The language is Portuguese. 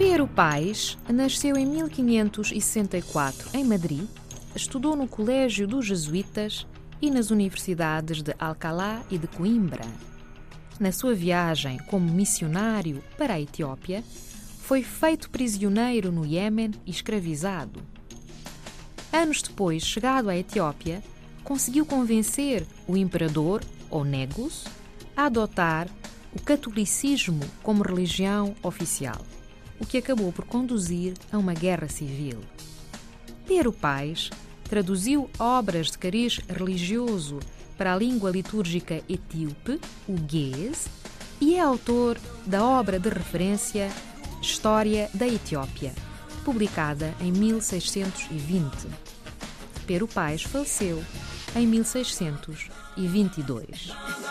Pero Paes nasceu em 1564 em Madrid, estudou no Colégio dos Jesuítas e nas universidades de Alcalá e de Coimbra. Na sua viagem como missionário para a Etiópia, foi feito prisioneiro no Iêmen e escravizado. Anos depois, chegado à Etiópia, conseguiu convencer o imperador, Onegus, a adotar o catolicismo como religião oficial, o que acabou por conduzir a uma guerra civil. Pero Pais traduziu obras de cariz religioso para a língua litúrgica etíope, o Guês, e é autor da obra de referência História da Etiópia, publicada em 1620. Pero Pais faleceu em 1622.